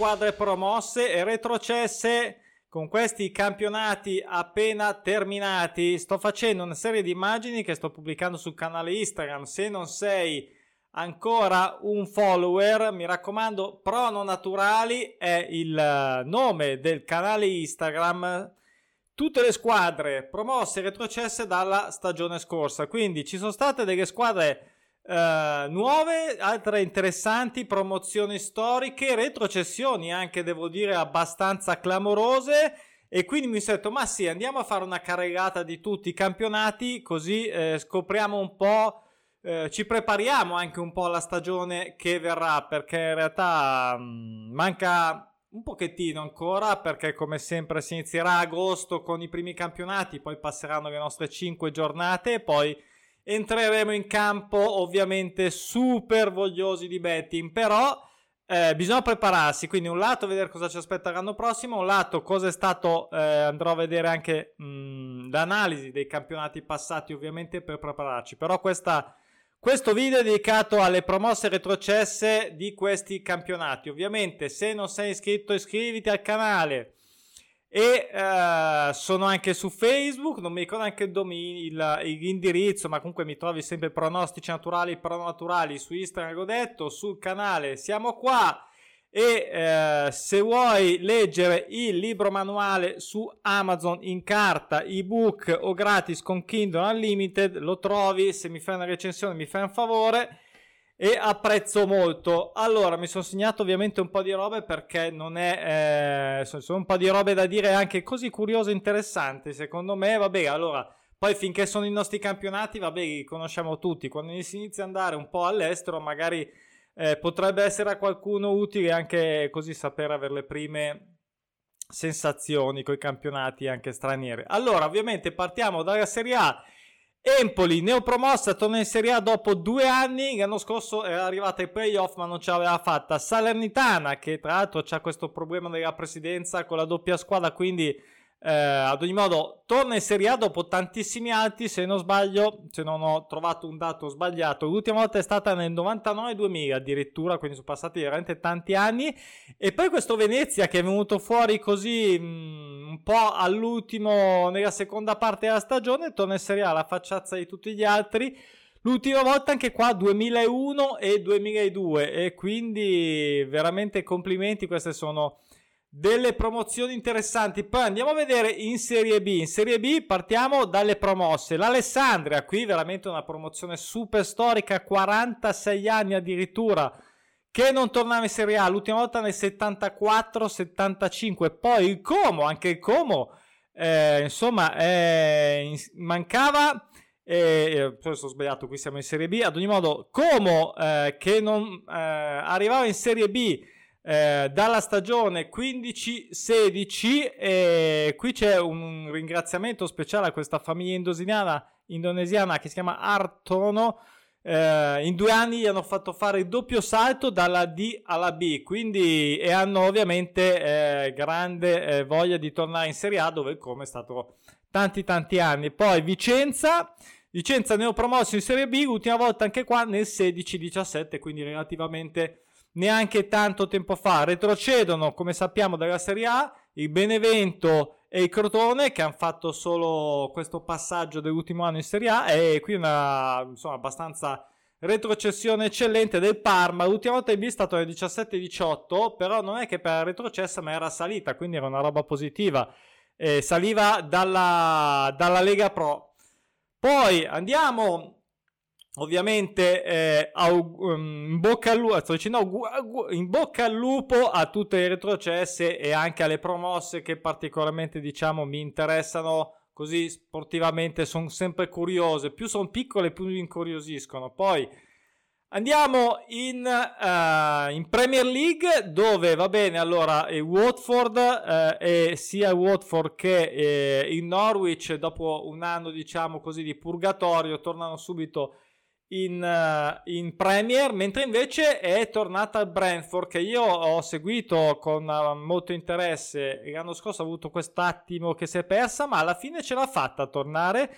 squadre promosse e retrocesse con questi campionati appena terminati. Sto facendo una serie di immagini che sto pubblicando sul canale Instagram. Se non sei ancora un follower, mi raccomando, Prono Naturali è il nome del canale Instagram. Tutte le squadre promosse e retrocesse dalla stagione scorsa. Quindi ci sono state delle squadre Uh, nuove, altre interessanti promozioni storiche, retrocessioni anche devo dire abbastanza clamorose. E quindi mi sono detto ma sì andiamo a fare una carregata di tutti i campionati così eh, scopriamo un po' eh, ci prepariamo anche un po' alla stagione che verrà perché in realtà mh, mm, manca un pochettino ancora perché come sempre si inizierà agosto con i primi campionati poi passeranno le nostre 5 giornate poi entreremo in campo ovviamente super vogliosi di betting, però eh, bisogna prepararsi, quindi un lato vedere cosa ci aspetta l'anno prossimo, un lato cosa è stato, eh, andrò a vedere anche mh, l'analisi dei campionati passati ovviamente per prepararci, però questa, questo video è dedicato alle promosse retrocesse di questi campionati, ovviamente se non sei iscritto iscriviti al canale, e uh, sono anche su Facebook, non mi ricordo anche il dominio, l'indirizzo, ma comunque mi trovi sempre pronostici naturali, pronaturali su Instagram, l'ho detto, sul canale siamo qua. E uh, se vuoi leggere il libro manuale su Amazon in carta, ebook o gratis con Kindle Unlimited, lo trovi, se mi fai una recensione mi fai un favore e apprezzo molto. Allora, mi sono segnato ovviamente un po' di robe perché non è... Eh, sono un po' di robe da dire anche così curiose e interessanti, secondo me. Vabbè, allora, poi finché sono i nostri campionati, vabbè, li conosciamo tutti. Quando si inizia ad andare un po' all'estero, magari eh, potrebbe essere a qualcuno utile anche così sapere avere le prime sensazioni con i campionati anche stranieri. Allora, ovviamente partiamo dalla Serie A Empoli, neopromossa, torna in Serie A dopo due anni. L'anno scorso era arrivata ai playoff, ma non ce l'aveva fatta. Salernitana, che tra l'altro ha questo problema della presidenza con la doppia squadra, quindi eh, ad ogni modo torna in Serie A dopo tantissimi alti. Se non sbaglio, se non ho trovato un dato sbagliato, l'ultima volta è stata nel 99-2000 addirittura, quindi sono passati veramente tanti anni. E poi questo Venezia che è venuto fuori così. Mh, mm, un po' all'ultimo, nella seconda parte della stagione, torna in Serie A la facciazza di tutti gli altri. L'ultima volta anche qua 2001 e 2002 e quindi veramente complimenti, queste sono delle promozioni interessanti. Poi andiamo a vedere in Serie B. In Serie B partiamo dalle promosse. L'Alessandria, qui veramente una promozione super storica, 46 anni addirittura che non tornava in Serie A l'ultima volta nel 74-75 poi il Como anche il Como eh, insomma eh, mancava eh, poi sono sbagliato qui siamo in Serie B ad ogni modo Como eh, che non eh, arrivava in Serie B eh, dalla stagione 15-16 e qui c'è un ringraziamento speciale a questa famiglia indonesiana, indonesiana che si chiama Artono eh, in due anni gli hanno fatto fare il doppio salto dalla D alla B, quindi e hanno ovviamente eh, grande eh, voglia di tornare in Serie A dove come è stato tanti tanti anni. Poi Vicenza, Vicenza neopromosso in Serie B, l'ultima volta anche qua nel 16-17, quindi relativamente neanche tanto tempo fa. Retrocedono, come sappiamo, dalla Serie A il Benevento e il Crotone che hanno fatto solo questo passaggio dell'ultimo anno in Serie A e qui una insomma abbastanza retrocessione eccellente del Parma l'ultima volta in B è stato nel 17-18 però non è che per la retrocessa ma era salita quindi era una roba positiva eh, saliva dalla, dalla Lega Pro poi andiamo ovviamente eh, aug- um, in, bocca lupo, aug- in bocca al lupo a tutte le retrocesse e anche alle promosse che particolarmente diciamo mi interessano così sportivamente sono sempre curiose. Più sono piccole più mi incuriosiscono. Poi andiamo in, uh, in Premier League dove va bene allora il Watford uh, e sia Watford che eh, il Norwich dopo un anno diciamo così di purgatorio tornano subito in, uh, in, Premier, mentre invece è tornata al Brentford che io ho seguito con uh, molto interesse. L'anno scorso ha avuto quest'attimo che si è persa, ma alla fine ce l'ha fatta a tornare.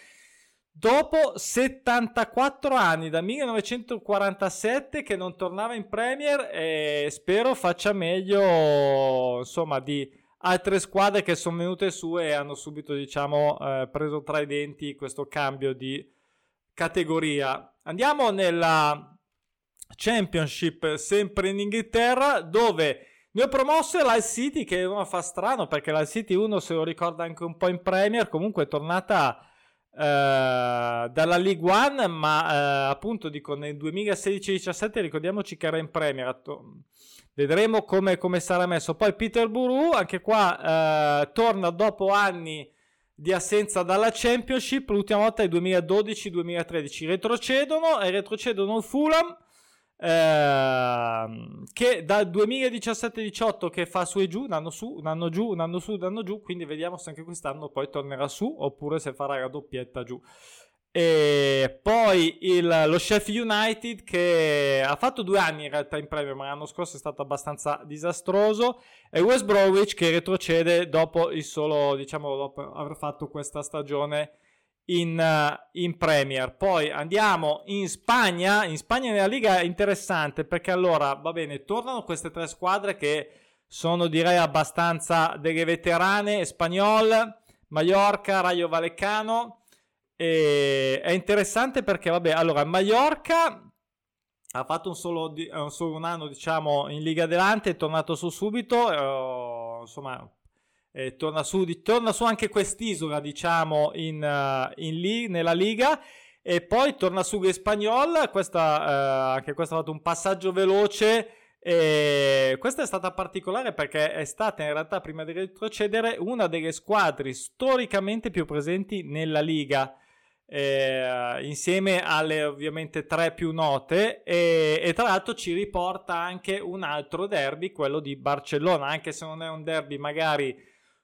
dopo 74 anni, da 1947 che non tornava in Premier e spero faccia meglio, insomma, di altre squadre che sono venute su e hanno subito, diciamo, eh, preso tra i denti questo cambio di categoria. Andiamo nella Championship, sempre in Inghilterra, dove ne ho promosso l'Al City, che uno fa strano perché l'Al City uno se lo ricorda anche un po' in Premier, comunque è tornata eh, dalla League One, ma eh, appunto dico nel 2016-17 ricordiamoci che era in Premier. Vedremo come, come sarà messo. Poi Peterborough, anche qua eh, torna dopo anni di assenza dalla Championship. L'ultima volta è 2012-2013. Retrocedono e retrocedono il Fulham. Eh, che dal 2017-18 che fa su e giù, un anno su, un anno giù, un anno su, un anno giù, quindi vediamo se anche quest'anno poi tornerà su oppure se farà la doppietta giù. E poi il, lo Sheffield United che ha fatto due anni in realtà in Premier, ma l'anno scorso è stato abbastanza disastroso. E West Bromwich che retrocede dopo il solo, diciamo, dopo aver fatto questa stagione in, in, Premier. Poi andiamo in Spagna. In Spagna nella Liga è interessante perché allora, va bene, tornano queste tre squadre che sono direi abbastanza delle veterane, Spagnol, Mallorca, Rayo Vallecano e è interessante perché, vabbè, allora, Mallorca ha fatto un solo, un, solo un anno, diciamo, in Liga Delante, è tornato su subito, eh, insomma, eh, torna, su, di, torna su anche quest'isola, diciamo, in, uh, in nella Liga, e poi torna su Espagnol, questa, eh, anche questo ha fatto un passaggio veloce, e questa è stata particolare perché è stata in realtà, prima di retrocedere, una delle squadre storicamente più presenti nella Liga eh, insieme alle ovviamente tre più note. E, e, tra l'altro ci riporta anche un altro derby, quello di Barcellona, anche se non è un derby magari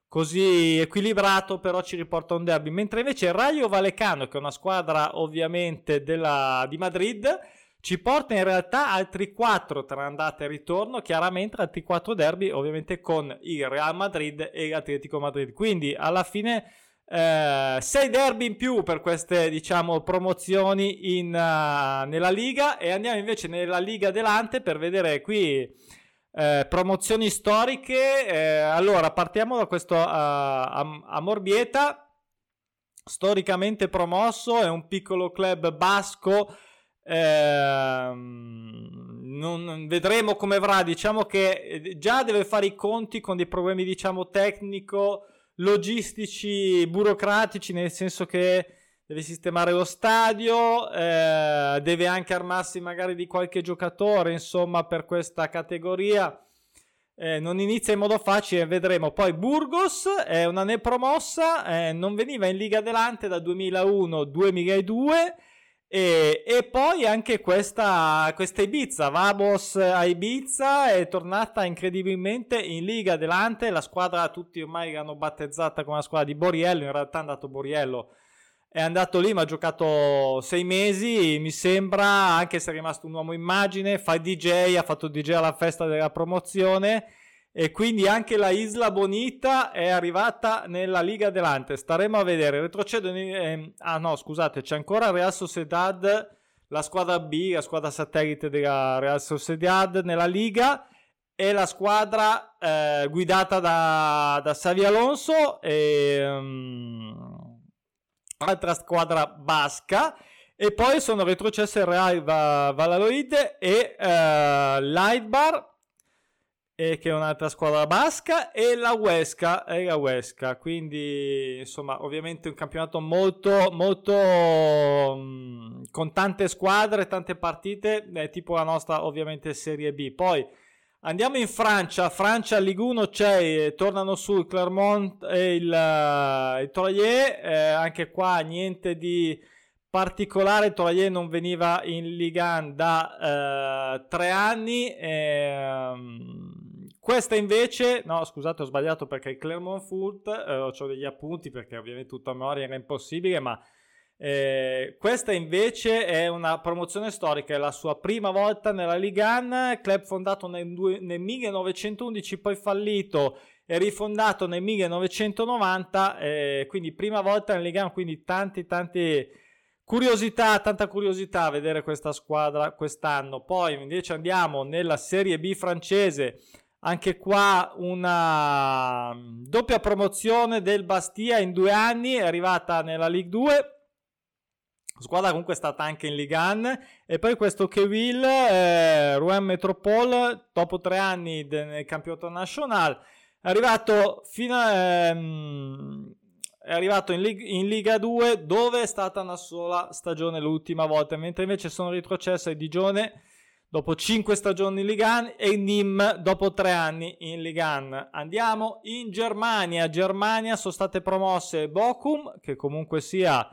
così equilibrato, però ci riporta un derby, mentre invece il Rayo Vallecano, che è una squadra ovviamente della, di Madrid, ci porta in realtà altri quattro tra andata e ritorno, chiaramente altri quattro derby ovviamente con il Real Madrid e l'Atletico Madrid, quindi alla fine eh, sei derby in più per queste diciamo promozioni in, uh, nella Liga e andiamo invece nella Liga Delante per vedere qui eh, promozioni storiche. Eh, allora partiamo da questo uh, Amorbieta storicamente promosso è un piccolo club basco. Ehm, non, vedremo come va diciamo che eh, già deve fare i conti con dei problemi diciamo tecnico logistici, burocratici, nel senso che deve sistemare lo stadio, eh, deve anche armarsi magari di qualche giocatore, insomma, per questa categoria. Eh, non inizia in modo facile, vedremo. Poi Burgos è una nepromossa, eh, non veniva in Liga Delante dal 2001-2002 e, e, poi anche questa, questa Ibiza, Vamos a Ibiza è tornata incredibilmente in Liga Delante, la squadra tutti ormai l'hanno battezzata come la squadra di Boriello, in realtà è andato Boriello, è andato lì ma ha giocato sei mesi mi sembra, anche se è rimasto un uomo immagine, fa DJ, ha fatto DJ alla festa della promozione e quindi anche la Isla Bonita è arrivata nella Liga Delante. Staremo a vedere. Retrocedo. Eh, ah, no, scusate, c'è ancora Real Sociedad, la squadra B, la squadra satellite della Real Sociedad nella Liga. E la squadra eh, guidata da, da Xavi Alonso, e, um, altra squadra basca. E poi sono retrocesse il Real Valladolid e uh, Lightbar e che è un'altra squadra basca e la Huesca e la Huesca. Quindi insomma ovviamente un campionato molto molto mh, mm, con tante squadre tante partite eh, tipo la nostra ovviamente Serie B. Poi andiamo in Francia. Francia Ligue 1 c'è eh, tornano su il Clermont e il, uh, il Troyer eh, anche qua niente di particolare. Troyer non veniva in Ligue 1 da uh, tre anni e, um, questa invece, no scusate ho sbagliato perché il Clermont Foot, eh, ho degli appunti perché ovviamente tutta memoria era impossibile, ma eh, questa invece è una promozione storica, è la sua prima volta nella Liga 1, club fondato nel, nel 1911, poi fallito e rifondato nel 1990, eh, quindi prima volta nella Liga 1, quindi tanti tanti Curiosità, tanta curiosità a vedere questa squadra quest'anno. Poi invece andiamo nella Serie B francese. Anche qua una mm, doppia promozione del Bastia in due anni, è arrivata nella Ligue 2. La squadra comunque è stata anche in Ligue 1 e poi questo Keville, eh, Rouen Metropole, dopo tre anni nel campionato nazionale, è arrivato fino ehm, è arrivato in, Lig- in, Liga 2 dove è stata una sola stagione l'ultima volta, mentre invece sono retrocesse Digione dopo 5 stagioni in Liga 1 e Nim dopo 3 anni in Liga 1. Andiamo in Germania, Germania sono state promosse Bochum che comunque sia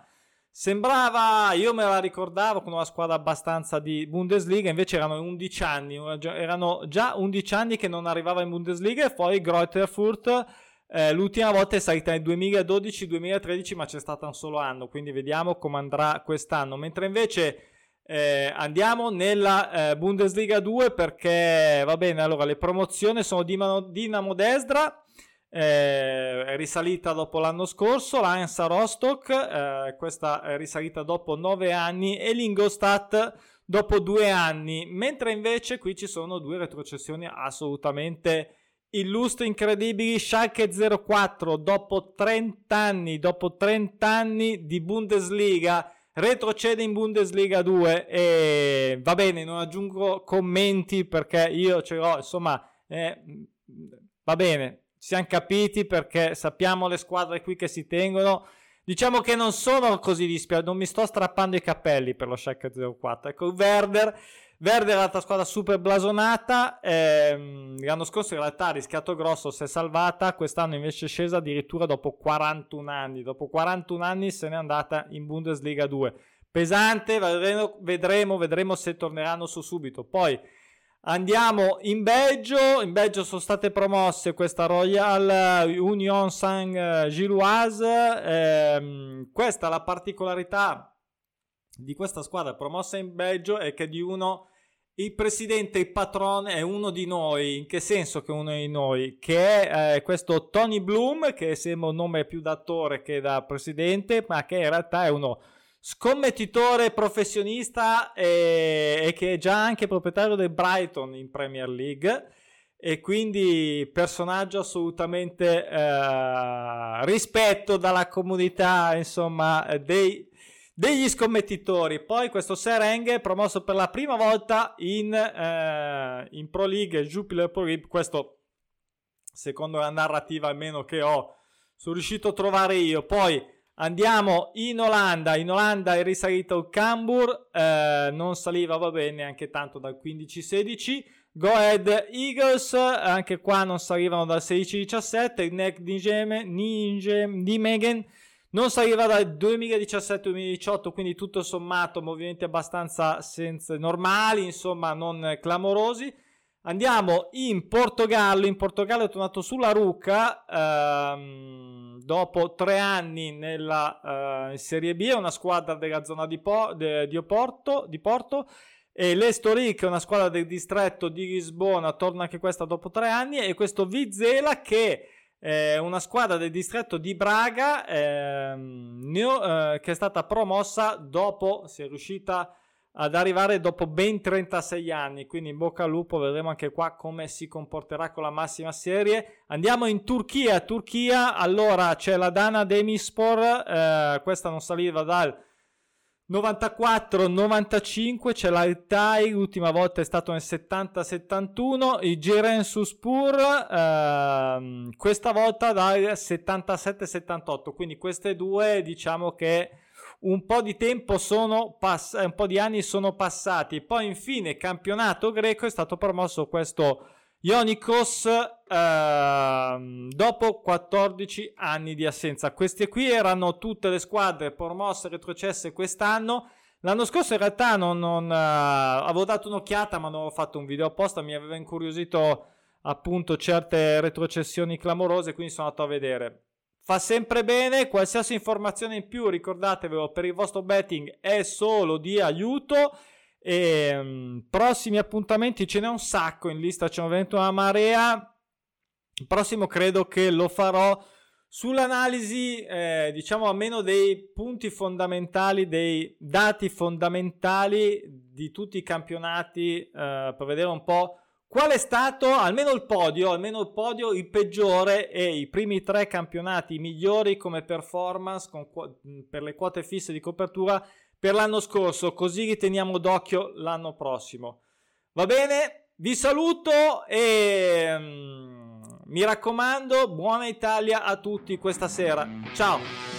sembrava, io me la ricordavo con una squadra abbastanza di Bundesliga, invece erano 11 anni, erano già 11 anni che non arrivava in Bundesliga e poi Greuterfurt eh, l'ultima volta è salita nel 2012-2013, ma c'è stato un solo anno, quindi vediamo come andrà quest'anno. Mentre invece eh, andiamo nella eh, Bundesliga 2 perché va bene, allora le promozioni sono Dinamo, Dinamo Destra, eh, risalita dopo l'anno scorso, l'Ansa Rostock, eh, questa è risalita dopo 9 anni e l'Ingolstadt dopo 2 anni, mentre invece qui ci sono due retrocessioni assolutamente illustri incredibili. Schalke 04 dopo 30 anni, dopo 30 anni di Bundesliga retrocede in Bundesliga 2 e va bene, non aggiungo commenti perché io ce l'ho, insomma, eh, va bene, siamo capiti perché sappiamo le squadre qui che si tengono. Diciamo che non sono così dispiaciuto, non mi sto strappando i capelli per lo Schalke 04. Ecco, Werder Verde è un'altra squadra super blasonata. Ehm, l'anno scorso in realtà ha rischiato grosso, si è salvata. Quest'anno invece è scesa addirittura dopo 41 anni. Dopo 41 anni se n'è andata in Bundesliga 2. Pesante, vedremo, vedremo, vedremo se torneranno su subito. Poi andiamo in Belgio. In Belgio sono state promosse questa Royal Union Saint-Gilloise. Ehm, questa la particolarità di questa squadra promossa in Belgio è che di uno il presidente, il patrone è uno di noi. In che senso che uno di noi? Che è eh, questo Tony Bloom, che sembra un nome più da attore che da presidente, ma che in realtà è uno scommettitore professionista e, e che è già anche proprietario del Brighton in Premier League e quindi personaggio assolutamente eh, rispetto dalla comunità insomma dei degli scommettitori. Poi questo Sereng promosso per la prima volta in, eh, in Pro League, Jupiler Pro League. Questo, secondo la narrativa almeno che ho, sono riuscito a trovare io. Poi andiamo in Olanda. In Olanda è risalito il Cambur, eh, non saliva, va bene, anche tanto dal 15-16. Go Ahead Eagles, anche qua non salivano dal 16-17. Il Neck di Megan non saliva dal 2017-2018, quindi tutto sommato movimenti abbastanza senza, normali, insomma non clamorosi. Andiamo in Portogallo, in Portogallo è tornato sulla Rucca ehm, dopo tre anni nella eh, Serie B, è una squadra della zona di, po- de- di, Oporto, di Porto. E l'Estoric è una squadra del distretto di Lisbona, torna anche questa dopo tre anni. E questo Vizela che eh, una squadra del distretto di Braga ehm, eh, che è stata promossa dopo, si è riuscita ad arrivare dopo ben 36 anni, quindi in bocca al lupo, vedremo anche qua come si comporterà con la massima serie. Andiamo in Turchia, Turchia, allora c'è la Dana Demispor, eh, questa non saliva dal 94-95 c'è l'Altai, l'ultima volta è stato nel 70-71, il Girensuspur ehm, questa volta dal 77-78, quindi queste due diciamo che un po' di tempo sono pass- un po' di anni sono passati, poi infine campionato greco è stato promosso questo Ionikos ehm, dopo 14 anni di assenza. Queste qui erano tutte le squadre promosse e retrocesse quest'anno. L'anno scorso in realtà non, non uh, avevo dato un'occhiata ma non avevo fatto un video apposta, mi aveva incuriosito appunto certe retrocessioni clamorose, quindi sono andato a vedere. Fa sempre bene, qualsiasi informazione in più, ricordatevelo, per il vostro betting è solo di aiuto e, um, prossimi appuntamenti ce n'è un sacco in lista, ce ne è venuto una marea. Il prossimo credo che lo farò sull'analisi, eh, diciamo almeno dei punti fondamentali, dei dati fondamentali di tutti i campionati, eh, per vedere un po' qual è stato almeno il podio, almeno il podio, il peggiore e i primi tre campionati migliori come performance con, per le quote fisse di copertura per l'anno scorso, così li teniamo d'occhio l'anno prossimo. Va bene? Vi saluto e... Um, mi raccomando, buona Italia a tutti questa sera. Ciao!